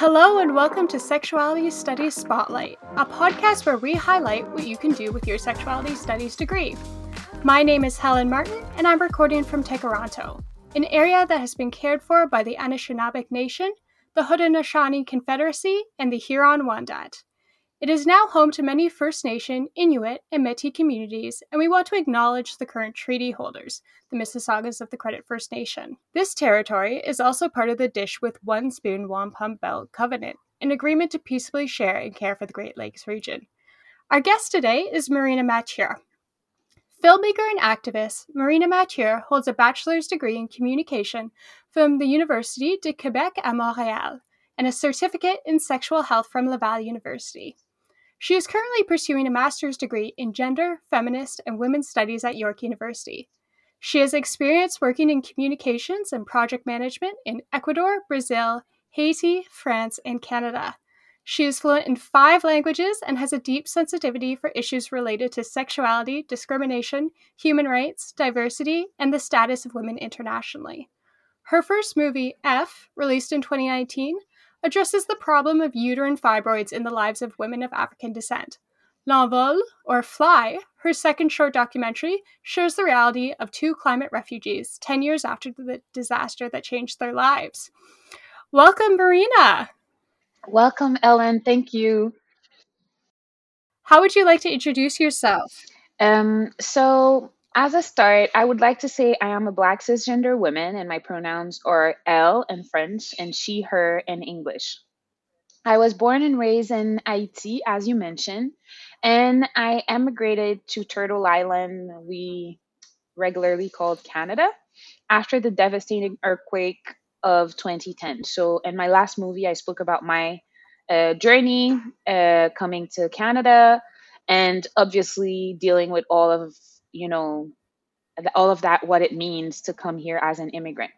Hello, and welcome to Sexuality Studies Spotlight, a podcast where we highlight what you can do with your sexuality studies degree. My name is Helen Martin, and I'm recording from Tkaronto, an area that has been cared for by the Anishinaabeg Nation, the Haudenosaunee Confederacy, and the Huron Wendat. It is now home to many First Nation, Inuit, and Metis communities, and we want to acknowledge the current treaty holders, the Mississaugas of the Credit First Nation. This territory is also part of the Dish with One Spoon Wampum Belt Covenant, an agreement to peacefully share and care for the Great Lakes region. Our guest today is Marina Mathieu. Filmmaker and activist, Marina Mathieu holds a bachelor's degree in communication from the Université de Québec à Montréal and a certificate in sexual health from Laval University. She is currently pursuing a master's degree in gender, feminist, and women's studies at York University. She has experience working in communications and project management in Ecuador, Brazil, Haiti, France, and Canada. She is fluent in five languages and has a deep sensitivity for issues related to sexuality, discrimination, human rights, diversity, and the status of women internationally. Her first movie, F, released in 2019, addresses the problem of uterine fibroids in the lives of women of African descent. L'Envol, or Fly, her second short documentary, shows the reality of two climate refugees 10 years after the disaster that changed their lives. Welcome, Marina. Welcome, Ellen. Thank you. How would you like to introduce yourself? Um, so, as a start, I would like to say I am a black cisgender woman and my pronouns are elle in French and she, her in English. I was born and raised in Haiti, as you mentioned, and I emigrated to Turtle Island, we regularly called Canada, after the devastating earthquake of 2010. So, in my last movie, I spoke about my uh, journey uh, coming to Canada and obviously dealing with all of you know, all of that, what it means to come here as an immigrant.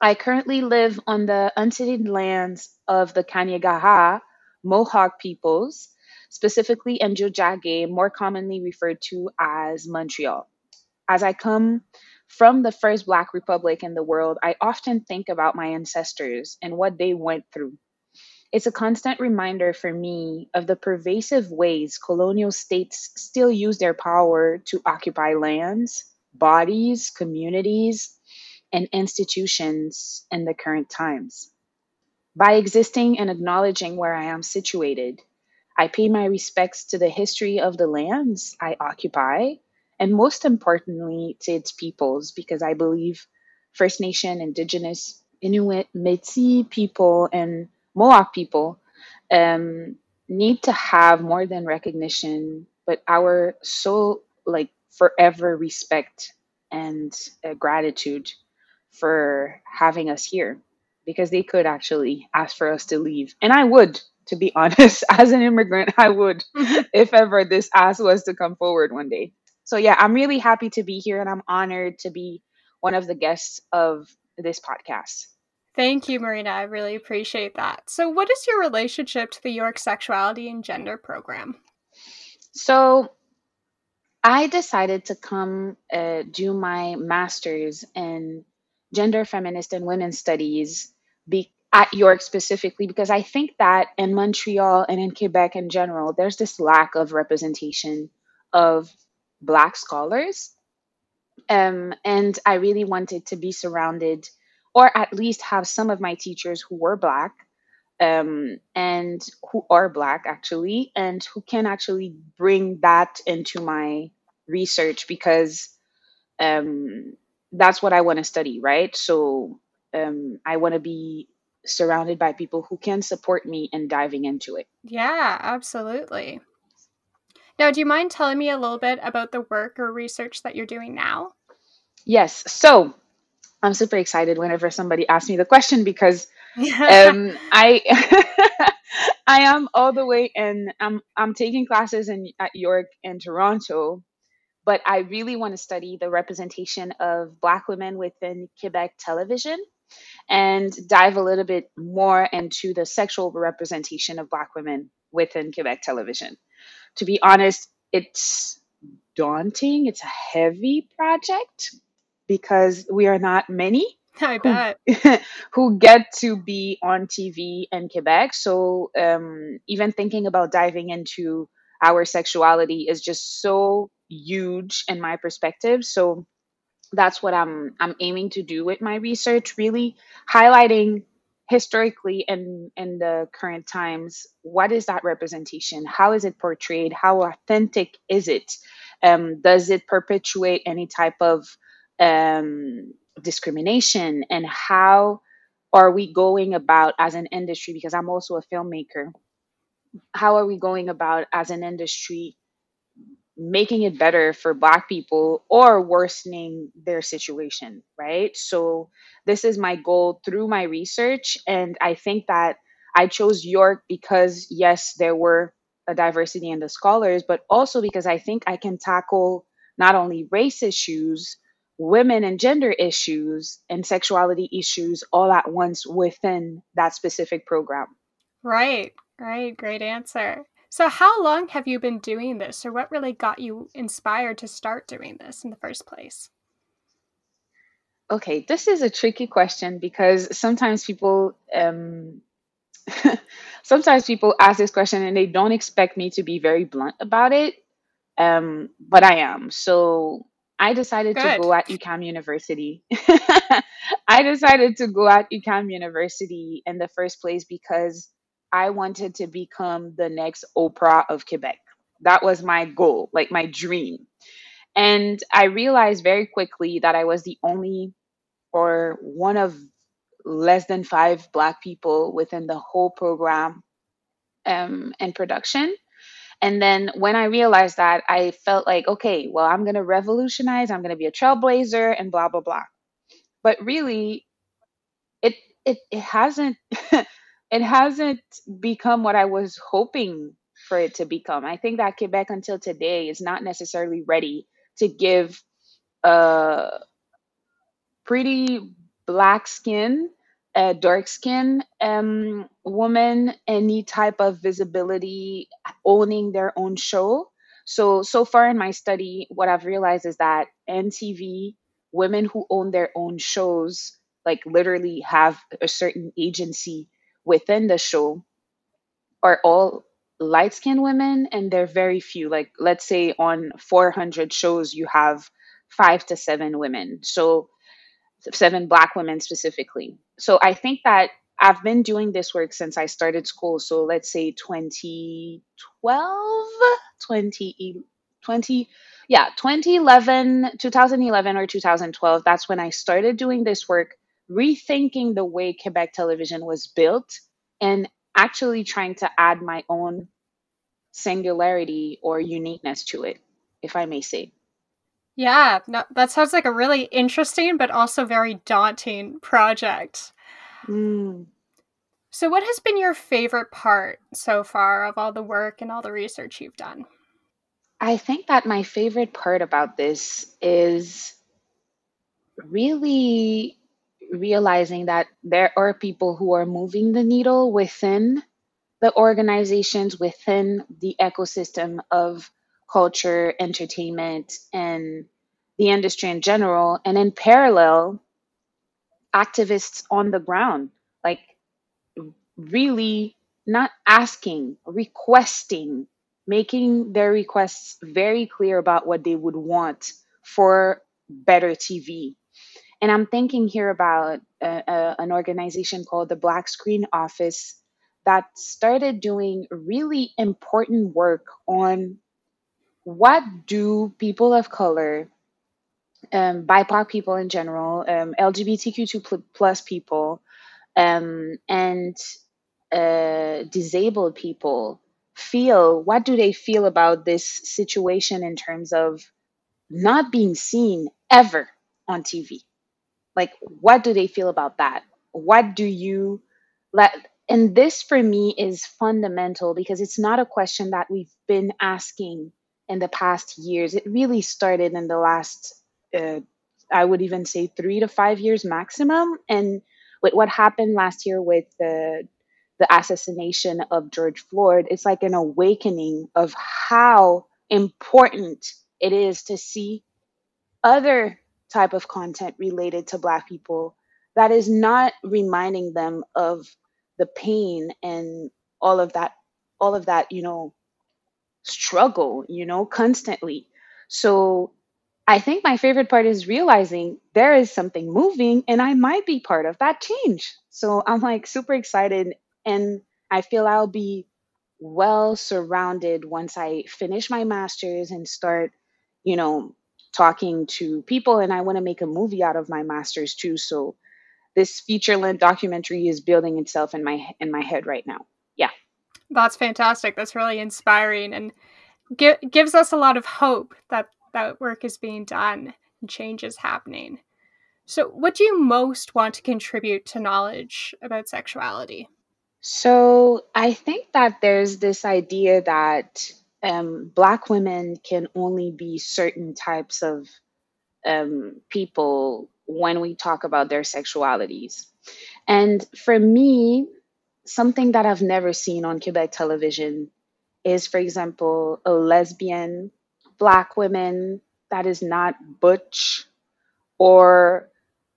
I currently live on the unceded lands of the Kanien'kehá:ka Mohawk peoples, specifically Tiohtià:ke, more commonly referred to as Montreal. As I come from the first Black republic in the world, I often think about my ancestors and what they went through it's a constant reminder for me of the pervasive ways colonial states still use their power to occupy lands, bodies, communities, and institutions in the current times. By existing and acknowledging where I am situated, I pay my respects to the history of the lands I occupy, and most importantly, to its peoples, because I believe First Nation, Indigenous, Inuit, Metis people, and Mohawk people um, need to have more than recognition, but our so like forever respect and uh, gratitude for having us here because they could actually ask for us to leave. And I would, to be honest, as an immigrant, I would if ever this ask was to come forward one day. So, yeah, I'm really happy to be here and I'm honored to be one of the guests of this podcast. Thank you, Marina. I really appreciate that. So, what is your relationship to the York Sexuality and Gender program? So, I decided to come uh, do my master's in gender, feminist, and women's studies be- at York specifically because I think that in Montreal and in Quebec in general, there's this lack of representation of Black scholars. Um, and I really wanted to be surrounded or at least have some of my teachers who were black um, and who are black actually and who can actually bring that into my research because um, that's what i want to study right? So um, i want to be surrounded by people who can support me in diving into it. Yeah absolutely. Now do you mind telling me a little bit about the work or research that you're doing now? Yes so I'm super excited whenever somebody asks me the question because um, I I am all the way in. I'm I'm taking classes in at York and Toronto, but I really want to study the representation of Black women within Quebec television and dive a little bit more into the sexual representation of Black women within Quebec television. To be honest, it's daunting. It's a heavy project because we are not many. I who bet. who get to be on TV in Quebec. So um, even thinking about diving into our sexuality is just so huge in my perspective. So that's what I'm I'm aiming to do with my research, really highlighting historically and in the current times what is that representation how is it portrayed how authentic is it um, does it perpetuate any type of um, discrimination and how are we going about as an industry because i'm also a filmmaker how are we going about as an industry making it better for black people or worsening their situation right? So this is my goal through my research and i think that i chose york because yes there were a diversity in the scholars but also because i think i can tackle not only race issues women and gender issues and sexuality issues all at once within that specific program Right, right. Great answer. So, how long have you been doing this, or what really got you inspired to start doing this in the first place? Okay, this is a tricky question because sometimes people um sometimes people ask this question and they don't expect me to be very blunt about it. Um, but I am. So I decided to go at UQAM University. I decided to go at UQAM University in the first place because I wanted to become the next Oprah of Quebec. That was my goal, like my dream. And I realized very quickly that I was the only or one of less than five Black people within the whole program um, and production. And then when I realized that, I felt like, okay, well, I'm going to revolutionize, I'm going to be a trailblazer, and blah, blah, blah. But really, it it, it hasn't it hasn't become what I was hoping for it to become. I think that Quebec until today is not necessarily ready to give a pretty black skin, uh, dark skin um, woman any type of visibility owning their own show. So, so far in my study, what I've realized is that NTV, women who own their own shows, like literally have a certain agency within the show, are all light skinned women, and they're very few. Like, let's say on 400 shows, you have five to seven women. So, seven black women specifically. So I think that I've been doing this work since I started school. So let's say 2012, 20, 20 yeah, 2011, 2011 or 2012. That's when I started doing this work, rethinking the way Quebec television was built and actually trying to add my own singularity or uniqueness to it, if I may say. Yeah, no, that sounds like a really interesting but also very daunting project. Mm. So, what has been your favorite part so far of all the work and all the research you've done? I think that my favorite part about this is really realizing that there are people who are moving the needle within the organizations, within the ecosystem of culture, entertainment, and the industry in general. And in parallel, activists on the ground, like really not asking, requesting, making their requests very clear about what they would want for better TV. And I'm thinking here about an organization called the Black Screen Office that started doing really important work on what do people of color, um, BIPOC people in general, um, LGBTQ2 plus people, um, and uh, disabled people feel? What do they feel about this situation in terms of not being seen ever on TV? Like, what do they feel about that? What do you let? And this for me is fundamental because it's not a question that we've been asking in the past years. It really started in the last, uh, I would even say, three to five years maximum. And with what happened last year with the the assassination of George Floyd, it's like an awakening of how important it is to see other type of content related to black people that is not reminding them of the pain and all of that all of that you know struggle you know constantly so i think my favorite part is realizing there is something moving and i might be part of that change so i'm like super excited and i feel i'll be well surrounded once i finish my masters and start you know talking to people and i want to make a movie out of my masters too so this feature length documentary is building itself in my in my head right now. Yeah. That's fantastic. That's really inspiring and gi- gives us a lot of hope that that work is being done and change is happening. So, what do you most want to contribute to knowledge about sexuality? So, I think that there's this idea that um, Black women can only be certain types of um, people when we talk about their sexualities. And for me, something that I've never seen on Quebec television is, for example, a lesbian black woman that is not butch, or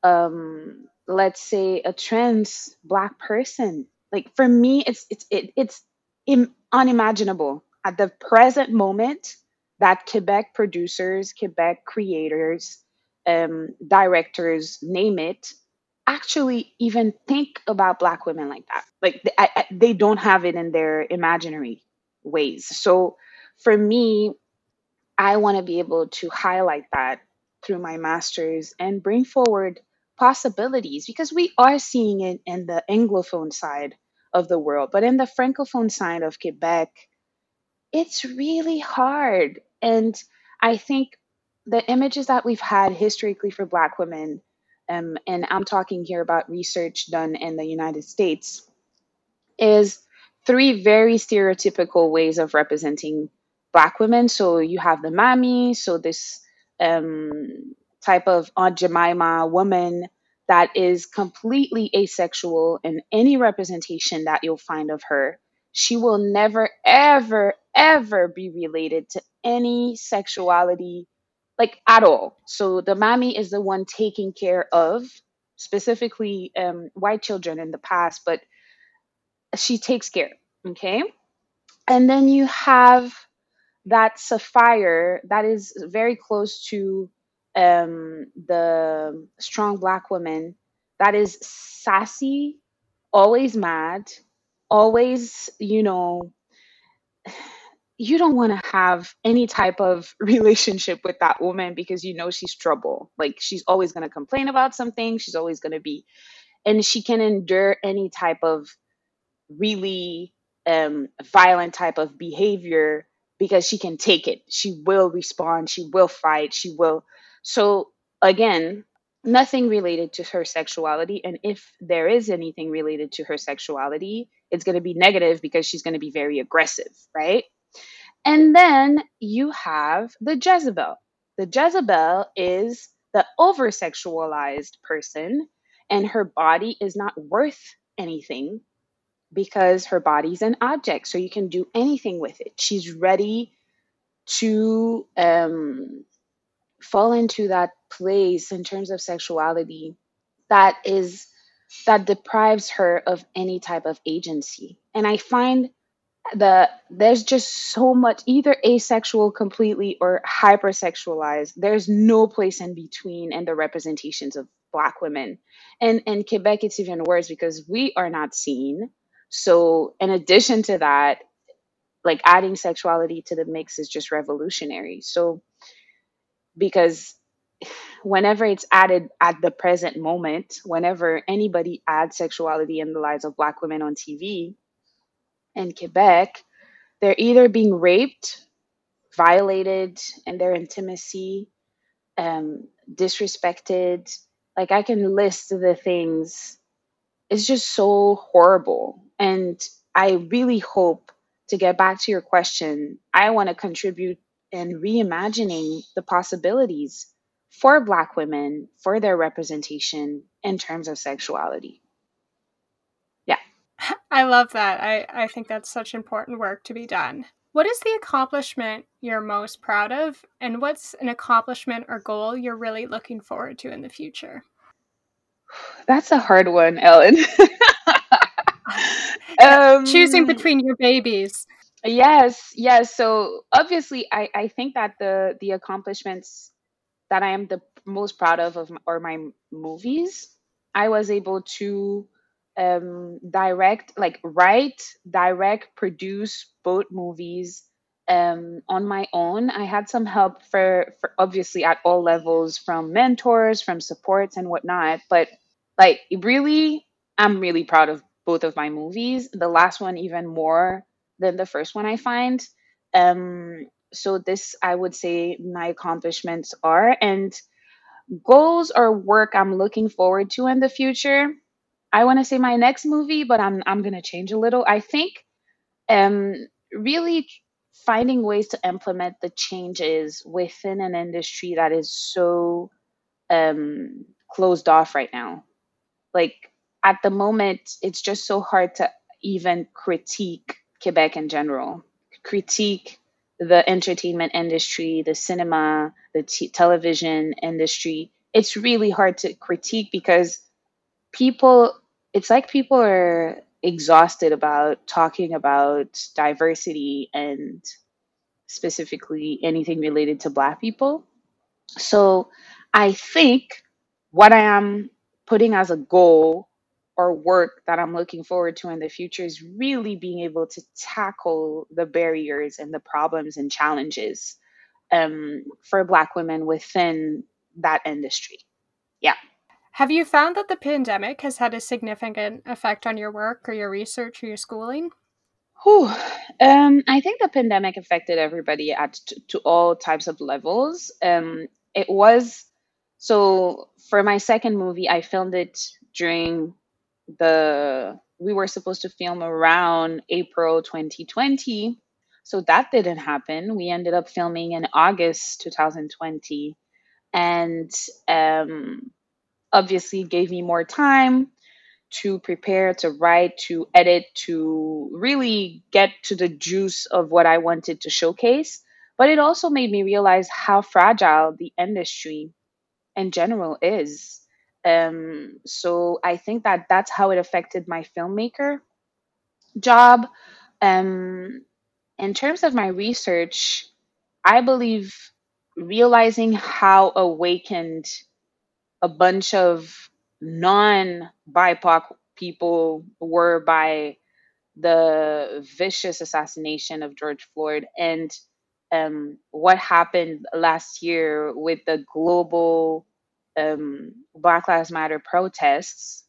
um, let's say a trans black person. Like for me, it's it's it, it's Im- unimaginable at the present moment that Quebec producers, Quebec creators, um, directors, name it, actually even think about Black women like that. Like they, I, they don't have it in their imaginary ways. So for me, I want to be able to highlight that through my masters and bring forward possibilities because we are seeing it in the anglophone side of the world, but in the francophone side of Quebec, it's really hard. And I think the images that we've had historically for Black women, um, and I'm talking here about research done in the United States, is three very stereotypical ways of representing Black women. So you have the mommy, so this um, type of Aunt Jemima woman that is completely asexual in any representation that you'll find of her. She will never, ever, ever be related to any sexuality like at all. So the mommy is the one taking care of specifically um, white children in the past, but she takes care. Okay. And then you have that sapphire that is very close to um, the strong black woman that is sassy, always mad, always, you know, you don't want to have any type of relationship with that woman because you know she's trouble. Like she's always going to complain about something, she's always going to be and she can endure any type of really um violent type of behavior because she can take it. She will respond, she will fight, she will so again, nothing related to her sexuality and if there is anything related to her sexuality, it's going to be negative because she's going to be very aggressive, right? And then you have the Jezebel. The Jezebel is the over sexualized person, and her body is not worth anything because her body's an object. So you can do anything with it. She's ready to um, fall into that place in terms of sexuality that is that deprives her of any type of agency. And I find the there's just so much either asexual completely or hypersexualized there's no place in between in the representations of black women. And in quebec it's even worse because we are not seen. So in addition to that like adding sexuality to the mix is just revolutionary. So because whenever it's added at the present moment whenever anybody adds sexuality in the lives of black women on tv in Quebec, they're either being raped, violated in their intimacy, um, disrespected. Like I can list the things. It's just so horrible. And I really hope to get back to your question, I want to contribute in reimagining the possibilities for Black women, for their representation in terms of sexuality. I love that. I, I think that's such important work to be done. What is the accomplishment you're most proud of, and what's an accomplishment or goal you're really looking forward to in the future? That's a hard one, Ellen. um, Choosing between your babies. Yes, yes. So obviously, I I think that the the accomplishments that I am the most proud of of are my movies. I was able to um, direct, like write, direct, produce both movies um, on my own. I had some help for, for obviously at all levels from mentors, from supports and whatnot. But like really, I'm really proud of both of my movies. The last one even more than the first one I find. Um, so this I would say my accomplishments are and goals or work I'm looking forward to in the future. I want to say my next movie, but I'm I'm gonna change a little. I think um really finding ways to implement the changes within an industry that is so um, closed off right now. Like at the moment, it's just so hard to even critique Quebec in general, critique the entertainment industry, the cinema, the t- television industry. It's really hard to critique because people, it's like people are exhausted about talking about diversity and specifically anything related to Black people. So I think what I am putting as a goal or work that I'm looking forward to in the future is really being able to tackle the barriers and the problems and challenges um, for Black women within that industry. Yeah. Have you found that the pandemic has had a significant effect on your work or your research or your schooling? Whew. Um, I think the pandemic affected everybody at t- to all types of levels. Um, it was so for my second movie, I filmed it during the we were supposed to film around April 2020. So that didn't happen. We ended up filming in August 2020 and um, obviously gave me more time to prepare, to write, to edit, to really get to the juice of what I wanted to showcase. But it also made me realize how fragile the industry in general is. Um, so I think that that's how it affected my filmmaker job. Um, in terms of my research, I believe realizing how awakened a bunch of non BIPOC people were by the vicious assassination of George Floyd. And um, what happened last year with the global um, Black Lives Matter protests,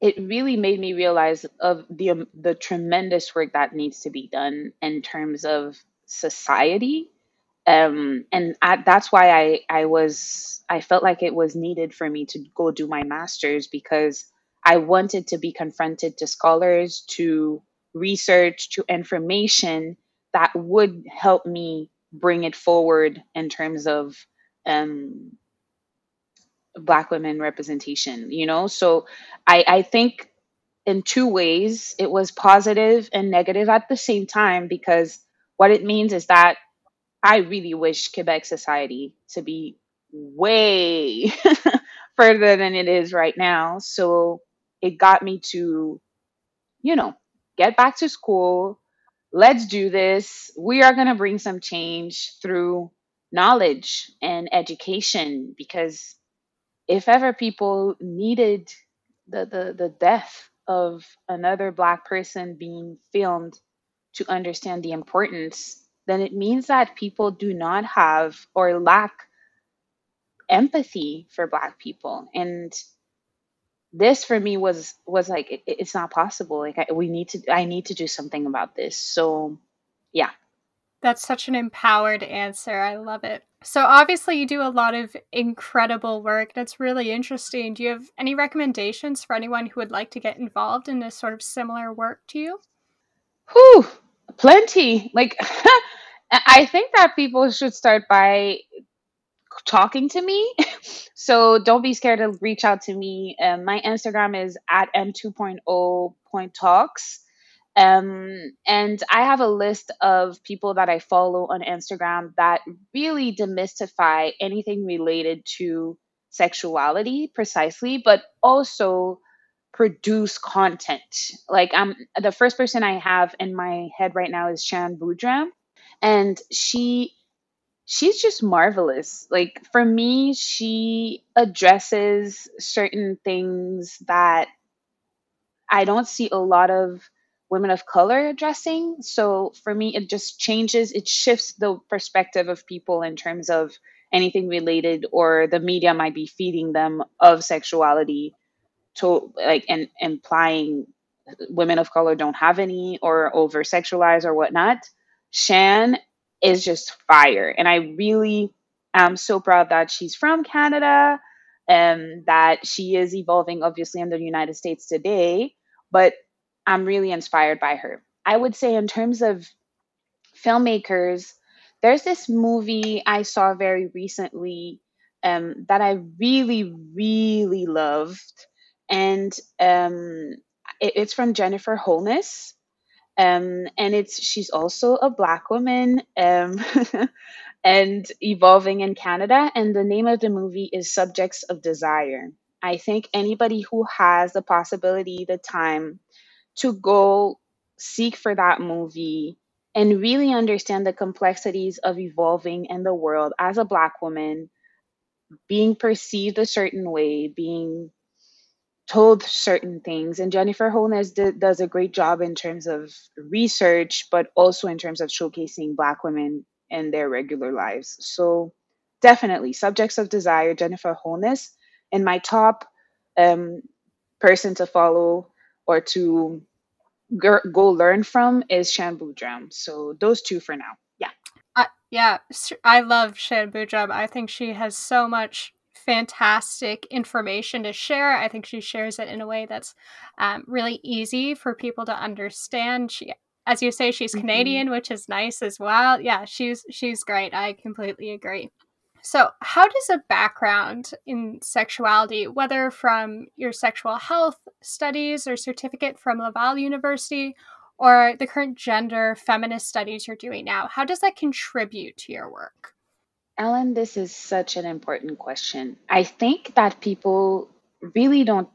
it really made me realize of the um, the tremendous work that needs to be done in terms of society, um, and I, that's why I I was I felt like it was needed for me to go do my master's because I wanted to be confronted to scholars, to research, to information that would help me bring it forward in terms of um, black women representation you know? So i i think in two ways it was positive and negative at the same time because what it means is that i really wish quebec society to be way further than it is right now. So it got me to you know get back to school. Let's do this. We are going to bring some change through knowledge and education because if ever people needed the, the, the death of another black person being filmed to understand the importance, then it means that people do not have or lack empathy for black people. And this for me was was like it, it's not possible. Like I, we need to I need to do something about this. So yeah. That's such an empowered answer. I love it. So, obviously, you do a lot of incredible work. That's really interesting. Do you have any recommendations for anyone who would like to get involved in this sort of similar work to you? Whew, plenty. Like, I think that people should start by talking to me. so, don't be scared to reach out to me. Um, my Instagram is at m2.0.talks. Um, and I have a list of people that I follow on Instagram that really demystify anything related to sexuality precisely, but also produce content. Like I'm the first person I have in my head right now is Shan Boodram, and she she's just marvelous. Like for me, she addresses certain things that I don't see a lot of women of color addressing. So for me, it just changes, it shifts the perspective of people in terms of anything related or the media might be feeding them of sexuality to like and implying women of color don't have any or over sexualize or whatnot. Shan is just fire. And I really am so proud that she's from Canada and that she is evolving obviously in the United States today. But I'm really inspired by her. I would say, in terms of filmmakers, there's this movie I saw very recently um, that I really, really loved. And um, it, it's from Jennifer Holness. Um, and it's she's also a black woman um, and evolving in Canada. And the name of the movie is Subjects of Desire. I think anybody who has the possibility, the time to go seek for that movie and really understand the complexities of evolving in the world as a black woman, being perceived a certain way, being told certain things. And Jennifer Holness does a great job in terms of research, but also in terms of showcasing Black women in their regular lives. So, definitely, Subjects of Desire, Jennifer Holness. And my top um, person to follow or to go learn from is Shan Boodram. So those two for now. Yeah. Uh, yeah, I love Shan Boodram. I think she has so much fantastic information to share. I think she shares it in a way that's um, really easy for people to understand. She, as you say, she's mm-hmm. Canadian, which is nice as well. Yeah, she's she's great. I completely agree. So, how does a background in sexuality, whether from your sexual health studies or certificate from Laval University, or the current gender feminist studies you're doing now, how does that contribute to your work? Ellen, this is such an important question. I think that people really don't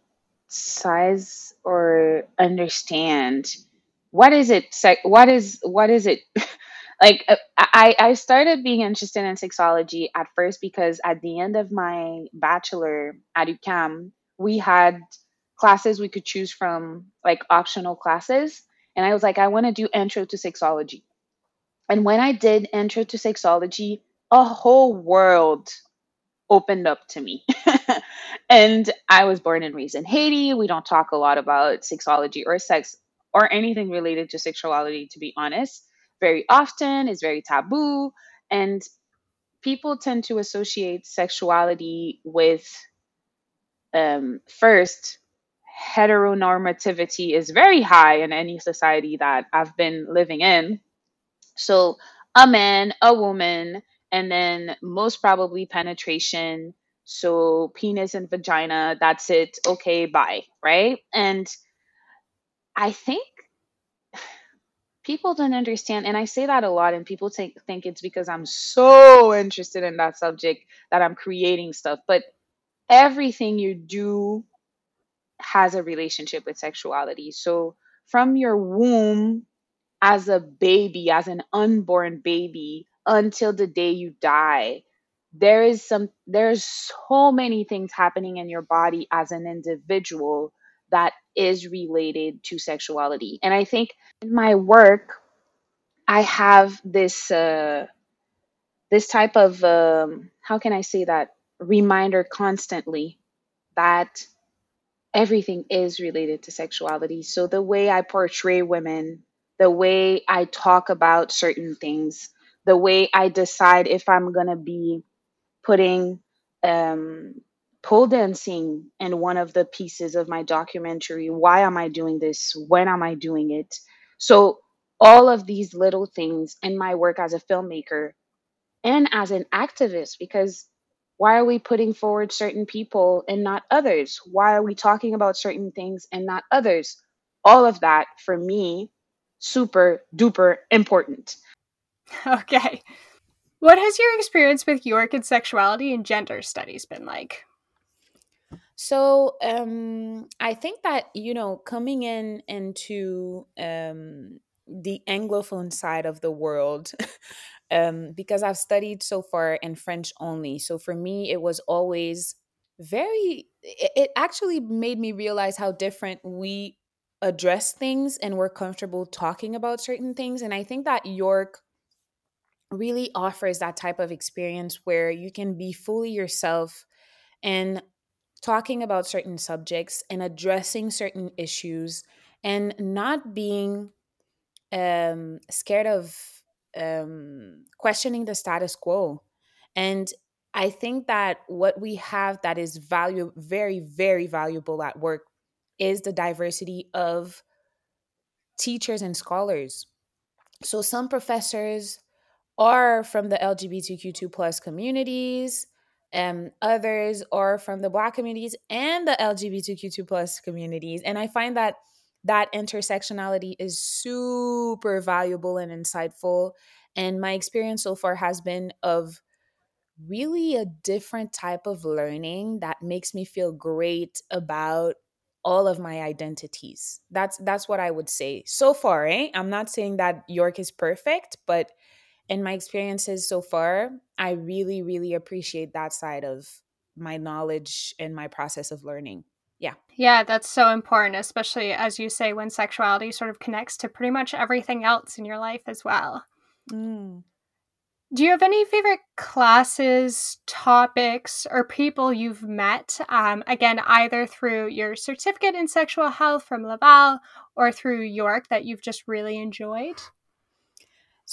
size or understand what is it what is what is it like uh, I, I started being interested in sexology at first because at the end of my bachelor at UQAM, we had classes we could choose from, like optional classes. And I was like, I want to do intro to sexology. And when I did intro to sexology, a whole world opened up to me. and I was born and raised in Haiti. We don't talk a lot about sexology or sex or anything related to sexuality, to be honest very often, It's very taboo, and people tend to associate sexuality with um, first heteronormativity is very high in any society that I've been living in. So, a man, a woman, and then most probably penetration. So, penis and vagina, that's it. Okay, bye. Right. And I think people don't understand and i say that a lot and people think think it's because i'm so interested in that subject that i'm creating stuff but everything you do has a relationship with sexuality so from your womb as a baby as an unborn baby until the day you die there is some there's so many things happening in your body as an individual that is related to sexuality. And I think in my work, I have this uh, this type of um, how can I say that reminder constantly that everything is related to sexuality. So the way I portray women, the way I talk about certain things, the way I decide if I'm gonna be putting um, pole dancing in one of the pieces of my documentary. Why am I doing this? When am I doing it? So, all of these little things in my work as a filmmaker and as an activist, because why are we putting forward certain people and not others? Why are we talking about certain things and not others? All of that for me, super duper important. Okay. What has your experience with York and sexuality and gender studies been like? So um, I think that you know coming in into um, the anglophone side of the world, um, because I've studied so far in French only. So for me, it was always very. It, actually made me realize how different we address things and we're comfortable talking about certain things. And I think that York really offers that type of experience where you can be fully yourself and talking about certain subjects and addressing certain issues and not being um, scared of um, questioning the status quo. And I think that what we have that is value very, very valuable at work is the diversity of teachers and scholars. So some professors are from the LGBTQ2 plus communities, and others are from the Black communities and the LGBTQ2 plus communities. And I find that that intersectionality is super valuable and insightful. And my experience so far has been of really a different type of learning that makes me feel great about all of my identities. That's that's what I would say so far. Eh? I'm not saying that York is perfect, but in my experiences so far, I really, really appreciate that side of my knowledge and my process of learning. Yeah. Yeah, that's so important, especially as you say, when sexuality sort of connects to pretty much everything else in your life as well. Mm. Do you have any favorite classes, topics, or people you've met? Um, again, either through your certificate in sexual health from Laval or through York that you've just really enjoyed?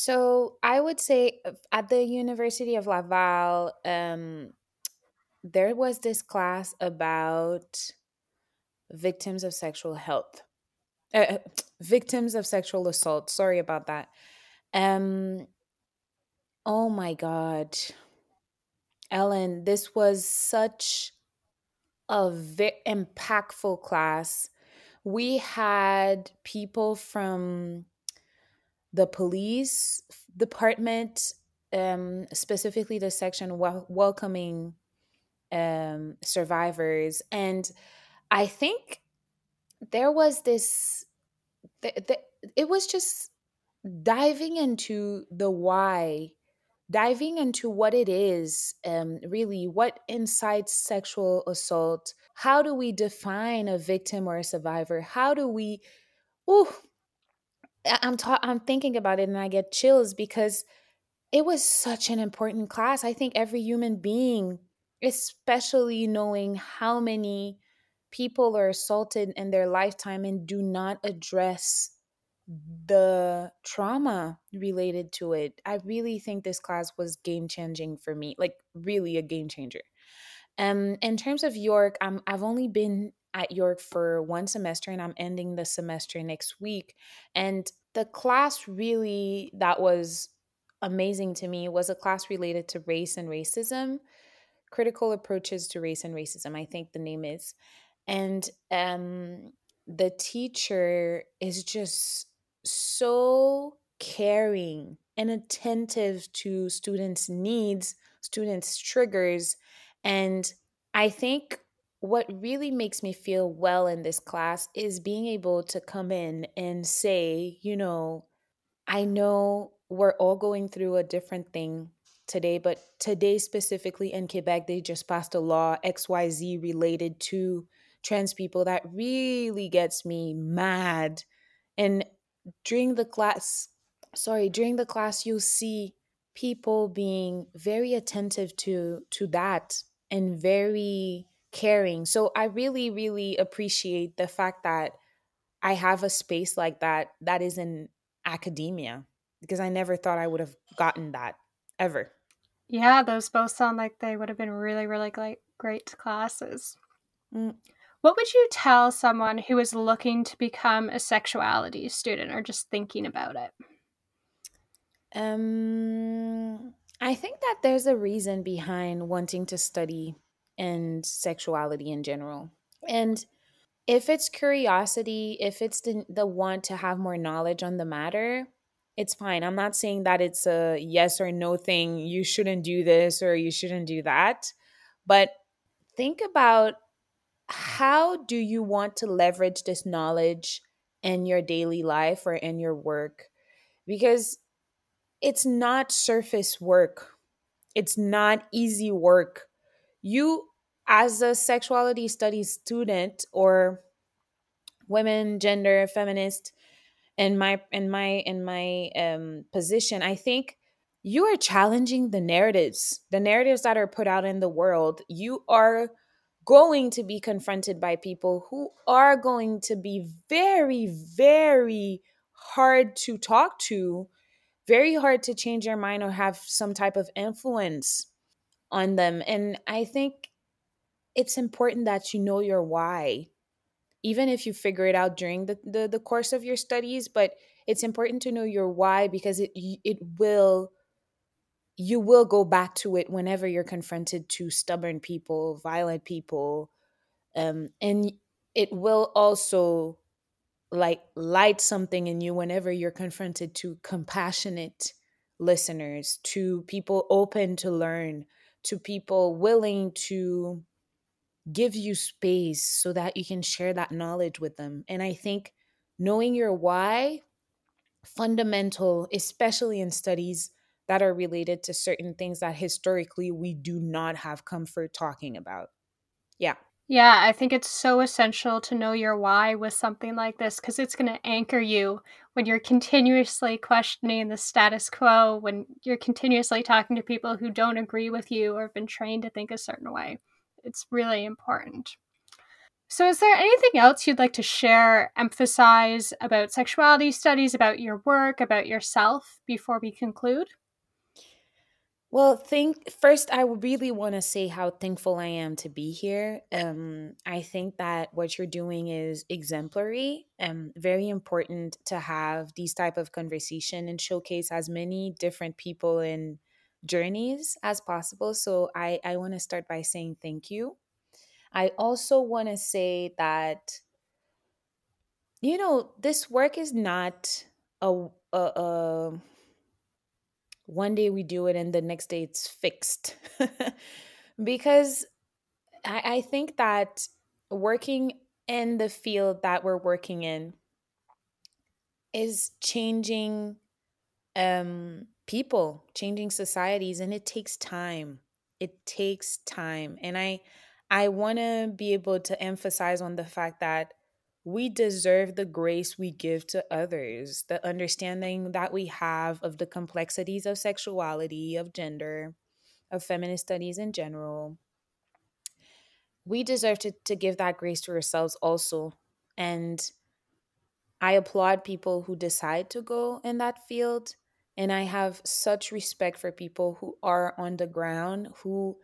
So I would say uh, at the University of Laval, um, there was this class about victims of sexual health, uh, victims of sexual assault. Sorry about that. Um, Oh my God. Ellen, this was such a very impactful class. We had people from the police department, um, specifically the section wel- welcoming um, survivors. And I think there was this, th- th- it was just diving into the why diving into what it is, um, really, what incites sexual assault. How do we define a victim or a survivor? How do we? Oh, I'm ta- I'm thinking about it and I get chills because it was such an important class. I think every human being, especially knowing how many people are assaulted in their lifetime and do not address the trauma related to it. I really think this class was game changing for me, like really a game changer. Um, in terms of York, I'm, I've only been at York for one semester and I'm ending the semester next week. And the class really that was amazing to me was a class related to race and racism, critical approaches to race and racism, I think the name is. And um, the teacher is just so caring and attentive to students' needs, students' triggers. And I think what really makes me feel well in this class is being able to come in and say, you know, I know we're all going through a different thing today, but today specifically in Quebec, they just passed a law XYZ related to trans people that really gets me mad. And during the class sorry during the class you'll see people being very attentive to to that and very caring so i really really appreciate the fact that i have a space like that that is in academia because i never thought i would have gotten that ever yeah those both sound like they would have been really really great great classes mm. What would you tell someone who is looking to become a sexuality student or just thinking about it? Um, I think that there's a reason behind wanting to study and sexuality in general. And if it's curiosity, if it's the, the want to have more knowledge on the matter, it's fine. I'm not saying that it's a yes or no thing. You shouldn't do this or you shouldn't do that. But think about how do you want to leverage this knowledge in your daily life or in your work? Because it's not surface work, it's not easy work. You, as a sexuality studies student or women, gender, feminist, in my in my in my um, position, I think you are challenging the narratives, the narratives that are put out in the world. You are going to be confronted by people who are going to be very, very hard to talk to, very hard to change their mind or have some type of influence on them. And I think it's important that you know your why, even if you figure it out during the, the, the course of your studies. But it's important to know your why because it it will you will go back to it whenever you're confronted to stubborn people, violent people, um, and it will also like light something in you whenever you're confronted to compassionate listeners, to people open to learn, to people willing to give you space so that you can share that knowledge with them. And I think knowing your why fundamental especially in studies that are related to certain things that historically we do not have comfort talking about. Yeah. Yeah, I think it's so essential to know your why with something like this because it's going to anchor you when you're continuously questioning the status quo, when you're continuously talking to people who don't agree with you or have been trained to think a certain way. It's really important. So, is there anything else you'd like to share, emphasize about sexuality studies, about your work, about yourself before we conclude? Well, think first I really want to say how thankful I am to be here. Um I think that what you're doing is exemplary and very important to have these type of conversation and showcase as many different people and journeys as possible. So I I want to start by saying thank you. I also want to say that you know, this work is not a a, a one day we do it and the next day it's fixed. because I, I think that working in the field that we're working in is changing um, people, changing societies, and it takes time. It takes time. And I I want to be able to emphasize on the fact that we deserve the grace we give to others, the understanding that we have of the complexities of sexuality, of gender, of feminist studies in general. We deserve to, to give that grace to ourselves also. And I applaud people who decide to go in that field. And I have such respect for people who are on the ground, who,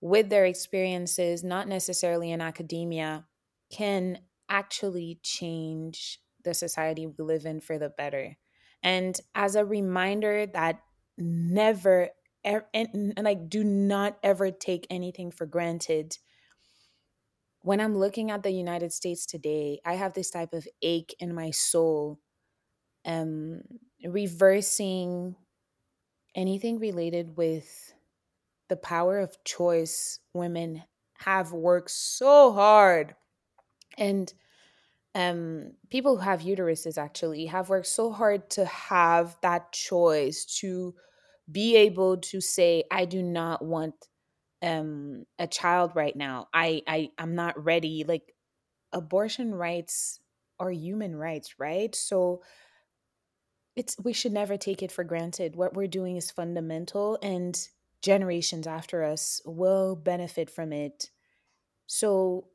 with their experiences, not necessarily in academia, can actually change the society we live in for the better. And as a reminder that never and, and like do not ever take anything for granted. When I'm looking at the United States today, I have this type of ache in my soul um reversing anything related with the power of choice women have worked so hard and um, people who have uteruses actually have worked so hard to have that choice to be able to say, I do not want um, a child right now. I, I I'm not ready. Like abortion rights are human rights, right? So it's we should never take it for granted. What we're doing is fundamental and generations after us will benefit from it. So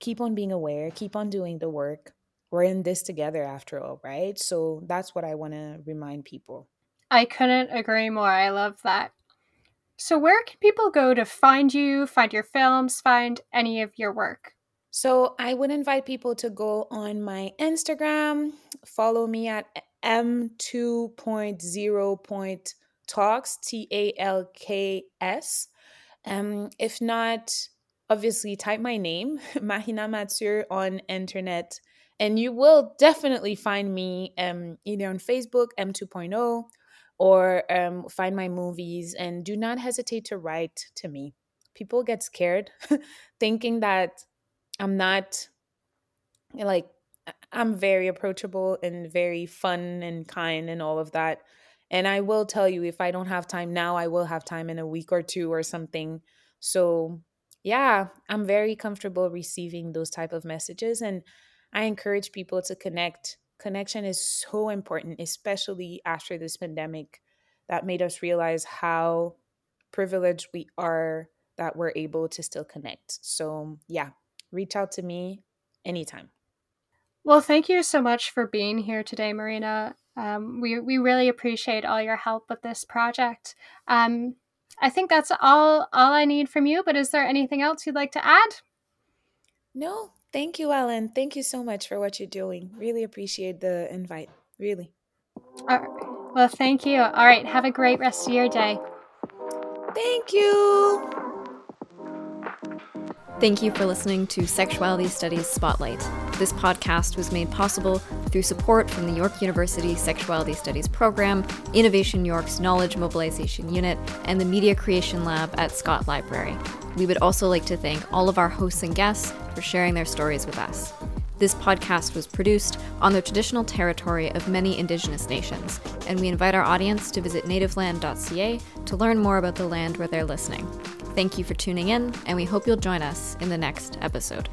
keep on being aware, keep on doing the work. We're in this together after all, right? So that's what I want to remind people. I couldn't agree more. I love that. So, where can people go to find you, find your films, find any of your work? So, I would invite people to go on my Instagram, follow me at m2.0.talks, T A L K S. T A L K S. Um, if not, obviously type my name, Marina Mathieu, on internet, and you will definitely find me um, either on Facebook, M2.0, or um, find my movies. And do not hesitate to write to me. People get scared thinking that I'm not like I'm very approachable and very fun and kind and all of that. And I will tell you if I don't have time now, I will have time in a week or two or something. So, yeah, I'm very comfortable receiving those type of messages and I encourage people to connect. Connection is so important, especially after this pandemic that made us realize how privileged we are that we're able to still connect. So, yeah, reach out to me anytime. Well, thank you so much for being here today, Marina. Um, we, we really appreciate all your help with this project. Um, I think that's all all I need from you. But is there anything else you'd like to add? No, thank you, Helen. Thank you so much for what you're doing. Really appreciate the invite. Really. All right. Well, thank you. All right. Have a great rest of your day. Thank you. Thank you for listening to Sexuality Studies Spotlight. This podcast was made possible through support from the York University Sexuality Studies Program, Innovation York's Knowledge Mobilization Unit, and the Media Creation Lab at Scott Library. We would also like to thank all of our hosts and guests for sharing their stories with us. This podcast was produced on the traditional territory of many Indigenous nations, and we invite our audience to visit nativeland.ca to learn more about the land where they're listening. Thank you for tuning in, and we hope you'll join us in the next episode.